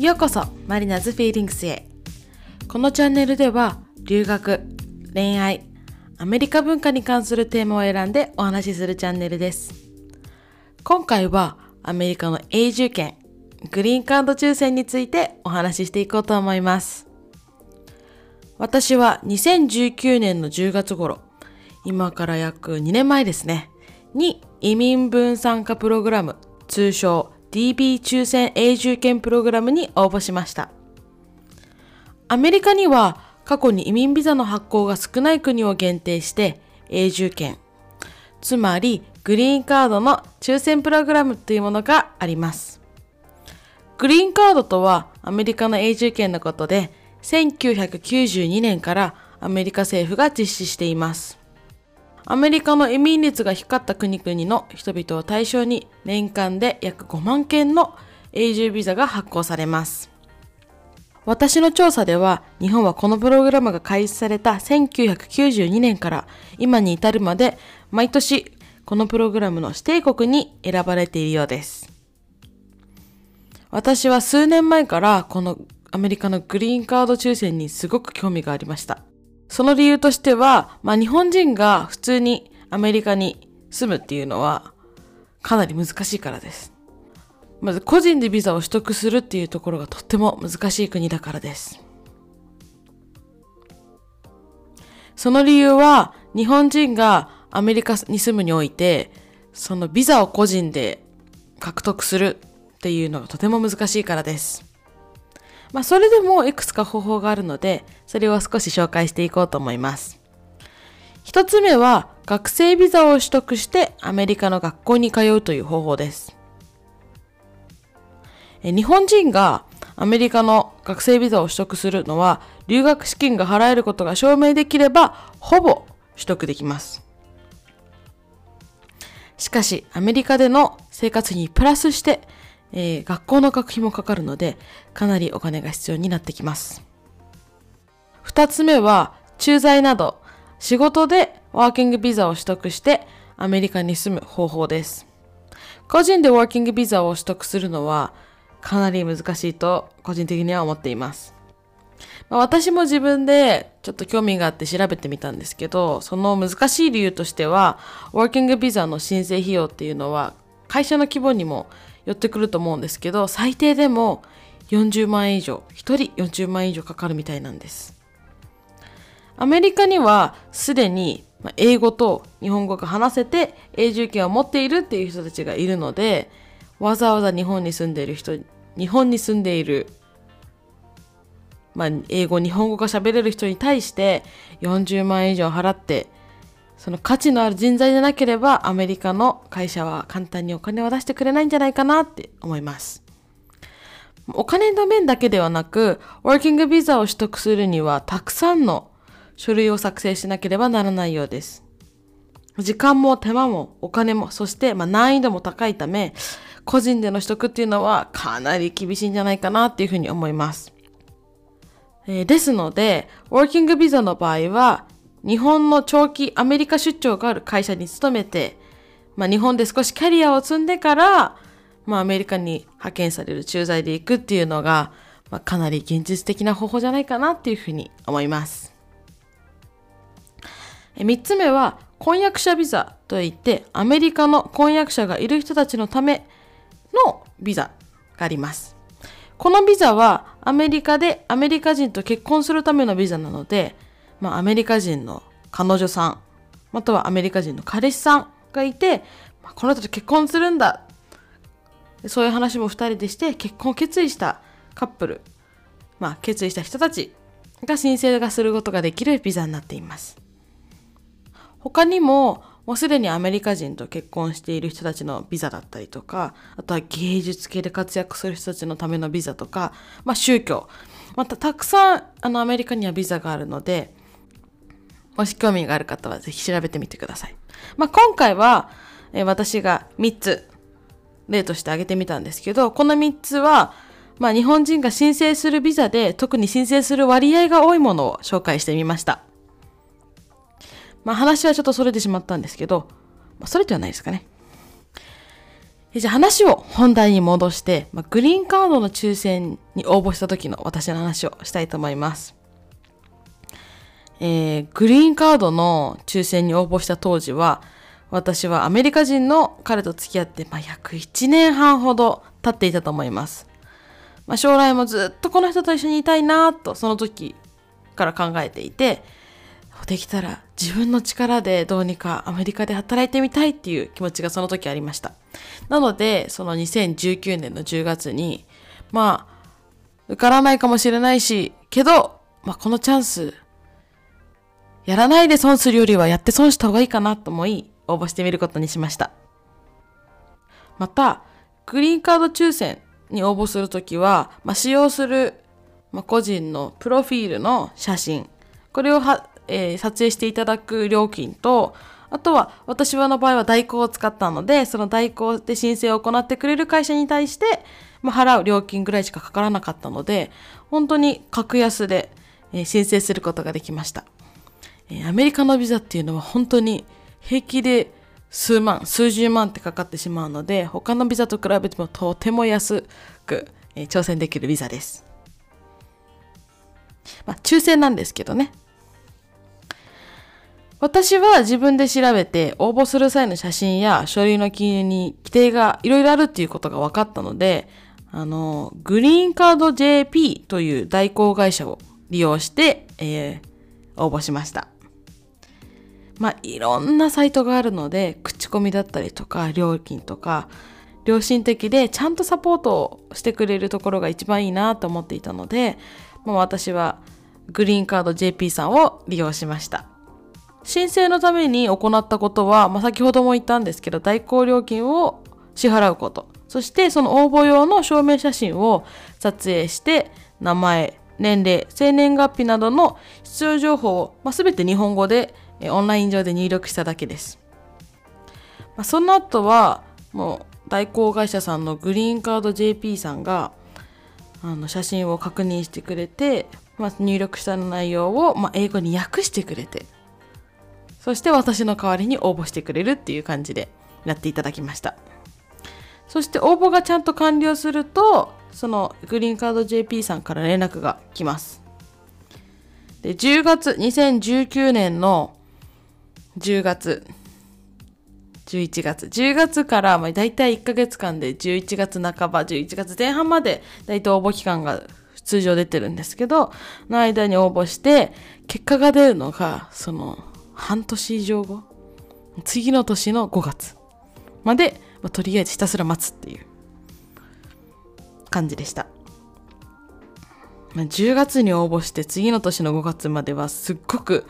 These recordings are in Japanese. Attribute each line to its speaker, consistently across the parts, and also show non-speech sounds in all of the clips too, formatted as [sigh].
Speaker 1: ようこそマリナーズフィーリングスへ。このチャンネルでは留学恋愛アメリカ文化に関するテーマを選んでお話しするチャンネルです。今回はアメリカの永住権グリーンカード抽選についてお話ししていこうと思います。私は2019年の10月頃今から約2年前ですねに移民分散化プログラム通称 DB 抽選永住権プログラムに応募しました。アメリカには過去に移民ビザの発行が少ない国を限定して永住権、つまりグリーンカードの抽選プログラムというものがあります。グリーンカードとはアメリカの永住権のことで1992年からアメリカ政府が実施しています。アメリカの移民率が低かった国々の人々を対象に年間で約5万件の永住ビザが発行されます。私の調査では日本はこのプログラムが開始された1992年から今に至るまで毎年このプログラムの指定国に選ばれているようです。私は数年前からこのアメリカのグリーンカード抽選にすごく興味がありました。その理由としては、まあ日本人が普通にアメリカに住むっていうのはかなり難しいからです。まず個人でビザを取得するっていうところがとっても難しい国だからです。その理由は日本人がアメリカに住むにおいて、そのビザを個人で獲得するっていうのがとても難しいからです。まあ、それでもいくつか方法があるので、それを少し紹介していこうと思います。一つ目は、学生ビザを取得してアメリカの学校に通うという方法です。日本人がアメリカの学生ビザを取得するのは、留学資金が払えることが証明できれば、ほぼ取得できます。しかし、アメリカでの生活にプラスして、えー、学校の学費もかかるので、かなりお金が必要になってきます。二つ目は、駐在など、仕事でワーキングビザを取得してアメリカに住む方法です。個人でワーキングビザを取得するのはかなり難しいと個人的には思っています。まあ、私も自分でちょっと興味があって調べてみたんですけど、その難しい理由としては、ワーキングビザの申請費用っていうのは会社の規模にも寄ってくると思うんですけど、最低でも40万円以上、1人40万円以上かかるみたいなんです。アメリカにはすでに英語と日本語が話せて永住権を持っているっていう人たちがいるので、わざわざ日本に住んでいる人、日本に住んでいる、まあ、英語、日本語が喋れる人に対して40万円以上払ってその価値のある人材でなければアメリカの会社は簡単にお金を出してくれないんじゃないかなって思います。お金の面だけではなく、ワーキングビザを取得するにはたくさんの書類を作成しなければならないようです。時間も手間もお金も、そしてま難易度も高いため、個人での取得っていうのはかなり厳しいんじゃないかなっていうふうに思います。えー、ですので、ワーキングビザの場合は、日本の長期アメリカ出張がある会社に勤めて、まあ、日本で少しキャリアを積んでから、まあ、アメリカに派遣される駐在で行くっていうのが、まあ、かなり現実的な方法じゃないかなっていうふうに思います。3つ目は婚約者ビザといってアメリカの婚約者がいる人たちのためのビザがあります。このビザはアメリカでアメリカ人と結婚するためのビザなので、まあ、アメリカ人の彼女さん、またはアメリカ人の彼氏さんがいて、まあ、この人と結婚するんだ。そういう話も二人でして結婚を決意したカップル、まあ、決意した人たちが申請がすることができるビザになっています。他にも、もうすでにアメリカ人と結婚している人たちのビザだったりとか、あとは芸術系で活躍する人たちのためのビザとか、まあ宗教。またたくさんあのアメリカにはビザがあるので、もし興味がある方はぜひ調べてみてください。まあ、今回は、え私が3つ例として挙げてみたんですけど、この3つは、まあ、日本人が申請するビザで特に申請する割合が多いものを紹介してみました。まあ、話はちょっとそれてしまったんですけど、まあ、それではないですかね。じゃあ話を本題に戻して、まあ、グリーンカードの抽選に応募した時の私の話をしたいと思います。えー、グリーンカードの抽選に応募した当時は、私はアメリカ人の彼と付き合って、まあ、約1年半ほど経っていたと思います。まあ、将来もずっとこの人と一緒にいたいなと、その時から考えていて、できたら自分の力でどうにかアメリカで働いてみたいっていう気持ちがその時ありました。なので、その2019年の10月に、まあ、受からないかもしれないし、けど、まあ、このチャンス、やらないで損するよりはやって損した方がいいかなと思い、応募してみることにしました。また、グリーンカード抽選に応募するときは、まあ、使用する、まあ、個人のプロフィールの写真、これをは、えー、撮影していただく料金と、あとは私はの場合は代行を使ったので、その代行で申請を行ってくれる会社に対して、まあ、払う料金ぐらいしかかからなかったので、本当に格安で、えー、申請することができました。えー、アメリカのビザっていうのは本当に平気で数万、数十万ってかかってしまうので、他のビザと比べてもとても安く、えー、挑戦できるビザです。まあ、抽選なんですけどね。私は自分で調べて応募する際の写真や書類の記入に規定がいろいろあるっていうことが分かったので、あの、グリーンカード JP という代行会社を利用して、えー、応募しました。まあ、いろんなサイトがあるので、口コミだったりとか、料金とか、良心的でちゃんとサポートをしてくれるところが一番いいなと思っていたので、まあ、私はグリーンカード JP さんを利用しました。申請のために行ったことは、まあ、先ほども言ったんですけど、代行料金を支払うこと。そして、その応募用の証明写真を撮影して、名前、年齢、生年月日などの必要情報を、まあ、全て日本語でオンライン上で入力しただけです。まあ、その後は、もう代行会社さんのグリーンカード JP さんが、あの写真を確認してくれて、まあ、入力した内容を、まあ、英語に訳してくれて、そして私の代わりに応募してくれるっていう感じでやっていただきました。そして応募がちゃんと完了すると、そのグリーンカード JP さんから連絡が来ます。で、10月、2019年の10月、11月、10月からまあ大体1ヶ月間で11月半ば、11月前半まで大体応募期間が通常出てるんですけど、の間に応募して、結果が出るのが、その、半年以上後次の年の5月まで、まあ、とりあえずひたすら待つっていう感じでした。まあ、10月に応募して次の年の5月まではすっごく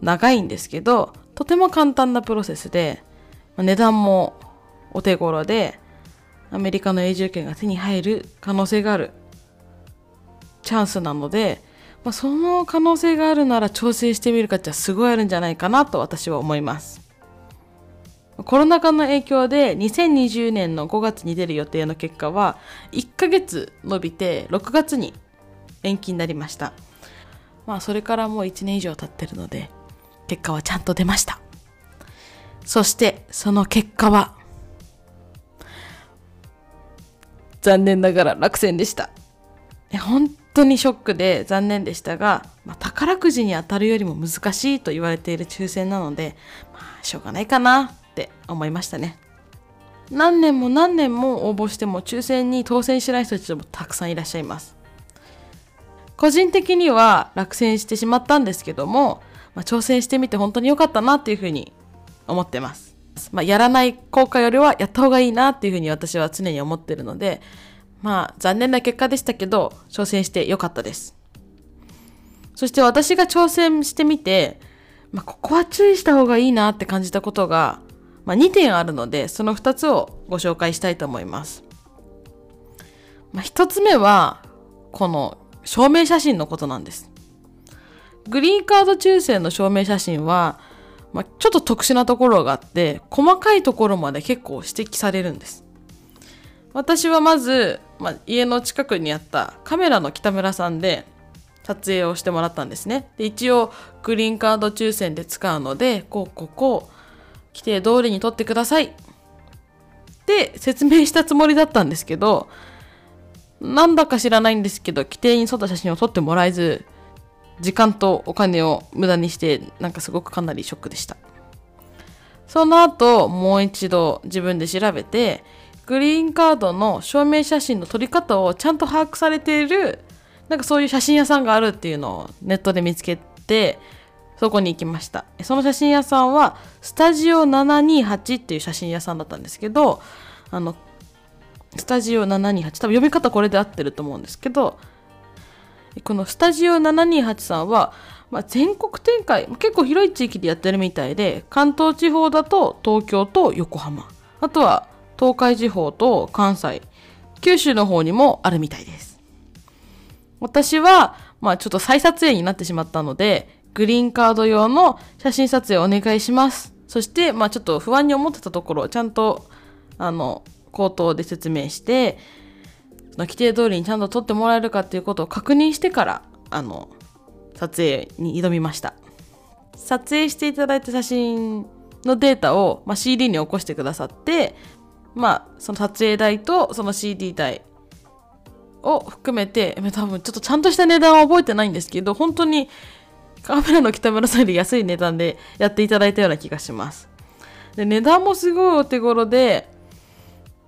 Speaker 1: 長いんですけど、とても簡単なプロセスで、まあ、値段もお手頃で、アメリカの永住権が手に入る可能性があるチャンスなので、まあ、その可能性があるなら調整してみる価値はすごいあるんじゃないかなと私は思います。コロナ禍の影響で2020年の5月に出る予定の結果は1ヶ月伸びて6月に延期になりました。まあそれからもう1年以上経ってるので結果はちゃんと出ました。そしてその結果は残念ながら落選でした。本当にショックで残念でしたが、まあ、宝くじに当たるよりも難しいと言われている抽選なので、まあ、しょうがないかなって思いましたね。何年も何年も応募しても抽選に当選しない人たちもたくさんいらっしゃいます。個人的には落選してしまったんですけども、まあ、挑戦してみて本当に良かったなっていうふうに思ってます。まあ、やらない効果よりはやった方がいいなっていうふうに私は常に思ってるので、まあ残念な結果でしたけど、挑戦してよかったです。そして私が挑戦してみて、まあここは注意した方がいいなって感じたことが、まあ2点あるので、その2つをご紹介したいと思います。まあ1つ目は、この証明写真のことなんです。グリーンカード抽選の証明写真は、まあ、ちょっと特殊なところがあって、細かいところまで結構指摘されるんです。私はまず、まあ、家の近くにあったカメラの北村さんで撮影をしてもらったんですね。で一応グリーンカード抽選で使うので、こうここ規定通りに撮ってください。って説明したつもりだったんですけど、なんだか知らないんですけど、規定に沿った写真を撮ってもらえず、時間とお金を無駄にして、なんかすごくかなりショックでした。その後、もう一度自分で調べて、グリーンカードの証明写真の撮り方をちゃんと把握されている、なんかそういう写真屋さんがあるっていうのをネットで見つけて、そこに行きました。その写真屋さんは、スタジオ728っていう写真屋さんだったんですけど、あの、スタジオ728、多分読み方これで合ってると思うんですけど、このスタジオ728さんは、まあ、全国展開、結構広い地域でやってるみたいで、関東地方だと東京と横浜、あとは東海地方と関西、九州の方にもあるみたいです。私は、まあちょっと再撮影になってしまったので、グリーンカード用の写真撮影お願いします。そして、まあちょっと不安に思ってたところ、ちゃんと、あの、口頭で説明して、その規定通りにちゃんと撮ってもらえるかっていうことを確認してから、あの、撮影に挑みました。撮影していただいた写真のデータを、まあ、CD に起こしてくださって、まあ、その撮影代とその CD 代を含めて、多分ちょっとちゃんとした値段は覚えてないんですけど、本当にカメラの北村さんより安い値段でやっていただいたような気がします。で、値段もすごいお手頃で、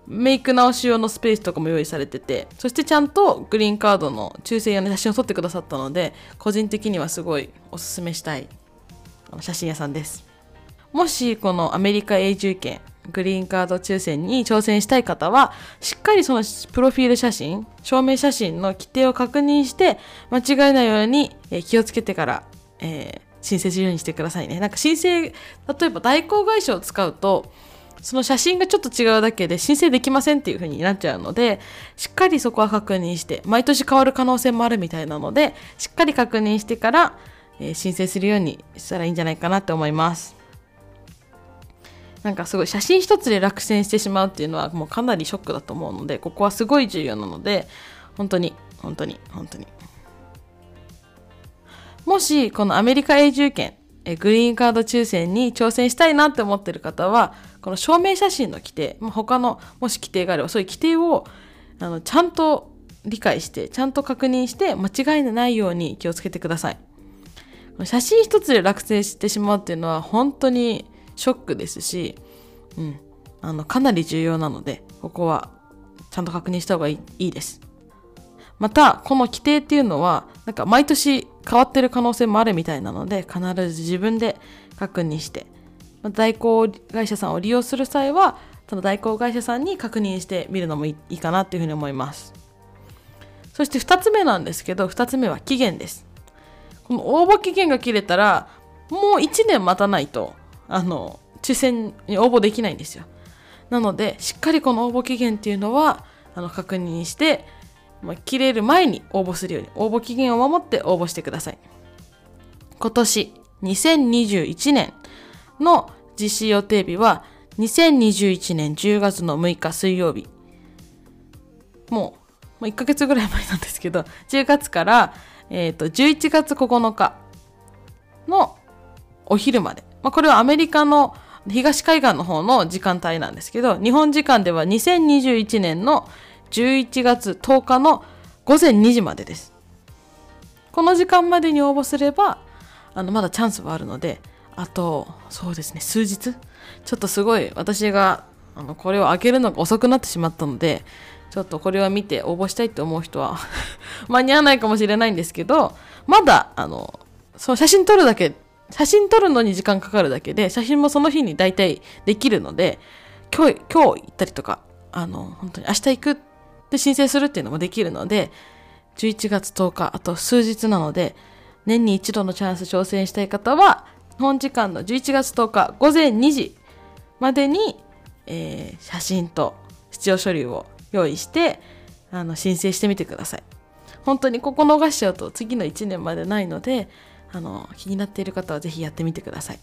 Speaker 1: メイク直し用のスペースとかも用意されてて、そしてちゃんとグリーンカードの抽選用の写真を撮ってくださったので、個人的にはすごいおすすめしたい写真屋さんです。もしこのアメリカ永住権、グリーンカード抽選に挑戦したい方は、しっかりそのプロフィール写真、証明写真の規定を確認して、間違いないように気をつけてから、えー、申請するようにしてくださいね。なんか申請、例えば代行会社を使うと、その写真がちょっと違うだけで申請できませんっていう風になっちゃうので、しっかりそこは確認して、毎年変わる可能性もあるみたいなので、しっかり確認してから、え、申請するようにしたらいいんじゃないかなって思います。なんかすごい写真一つで落選してしまうっていうのはもうかなりショックだと思うので、ここはすごい重要なので、本当に、本当に、本当に。もし、このアメリカ永住権、えグリーンカード抽選に挑戦したいなって思ってる方は、この証明写真の規定、他のもし規定があれば、そういう規定をあのちゃんと理解して、ちゃんと確認して、間違いのないように気をつけてください。写真一つで落選してしまうっていうのは本当にショックですし、うん、あの、かなり重要なので、ここはちゃんと確認した方がいいいいです。また、この規定っていうのは、なんか毎年変わってる可能性もあるみたいなので、必ず自分で確認して、代行会社さんを利用する際は、その代行会社さんに確認してみるのもいいかなっていうふうに思います。そして2つ目なんですけど、2つ目は期限です。この応募期限が切れたら、もう1年待たないと、あの、抽選に応募できないんですよ。なので、しっかりこの応募期限っていうのは、あの、確認して、まあ、切れる前に応募するように、応募期限を守って応募してください。今年、2021年の実施予定日は、2021年10月の6日水曜日。もう、もう1ヶ月ぐらい前なんですけど、10月から、えっ、ー、と、11月9日のお昼まで。まあ、これはアメリカの東海岸の方の時間帯なんですけど、日本時間では2021年の11月10日の午前2時までです。この時間までに応募すれば、あの、まだチャンスはあるので、あと、そうですね、数日ちょっとすごい私が、あの、これを開けるのが遅くなってしまったので、ちょっとこれを見て応募したいと思う人は [laughs] 間に合わないかもしれないんですけど、まだ、あの、その写真撮るだけ写真撮るのに時間かかるだけで、写真もその日に大体できるので、今日、今日行ったりとか、あの、本当に明日行くって申請するっていうのもできるので、11月10日、あと数日なので、年に一度のチャンス挑戦したい方は、日本時間の11月10日午前2時までに、えー、写真と必要書類を用意して、あの、申請してみてください。本当にここ逃しちゃうと次の1年までないので、あの、気になっている方はぜひやってみてください。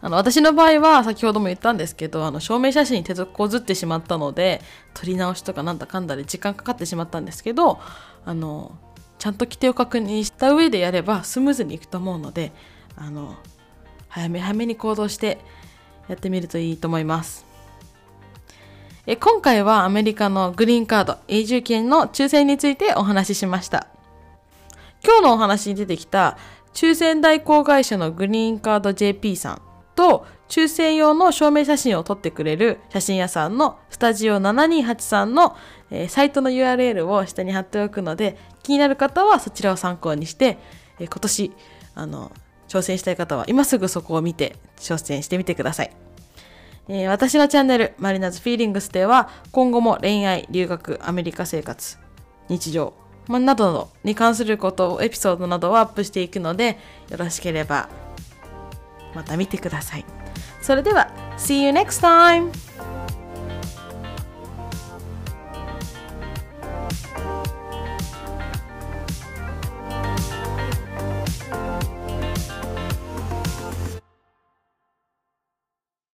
Speaker 1: あの、私の場合は、先ほども言ったんですけど、あの、証明写真に手続こずってしまったので、撮り直しとかなんだかんだで時間かかってしまったんですけど、あの、ちゃんと規定を確認した上でやればスムーズにいくと思うので、あの、早め早めに行動してやってみるといいと思います。え今回はアメリカのグリーンカード永住権の抽選についてお話ししました。今日のお話に出てきた抽選代行会社のグリーンカード JP さんと抽選用の証明写真を撮ってくれる写真屋さんのスタジオ7283の、えー、サイトの URL を下に貼っておくので気になる方はそちらを参考にして、えー、今年あの挑戦したい方は今すぐそこを見て挑戦してみてください。えー、私のチャンネル、マリナズフィーリングスでは、今後も恋愛、留学、アメリカ生活、日常、ま、などなどに関することを、エピソードなどをアップしていくので、よろしければ、また見てください。それでは、See you next time!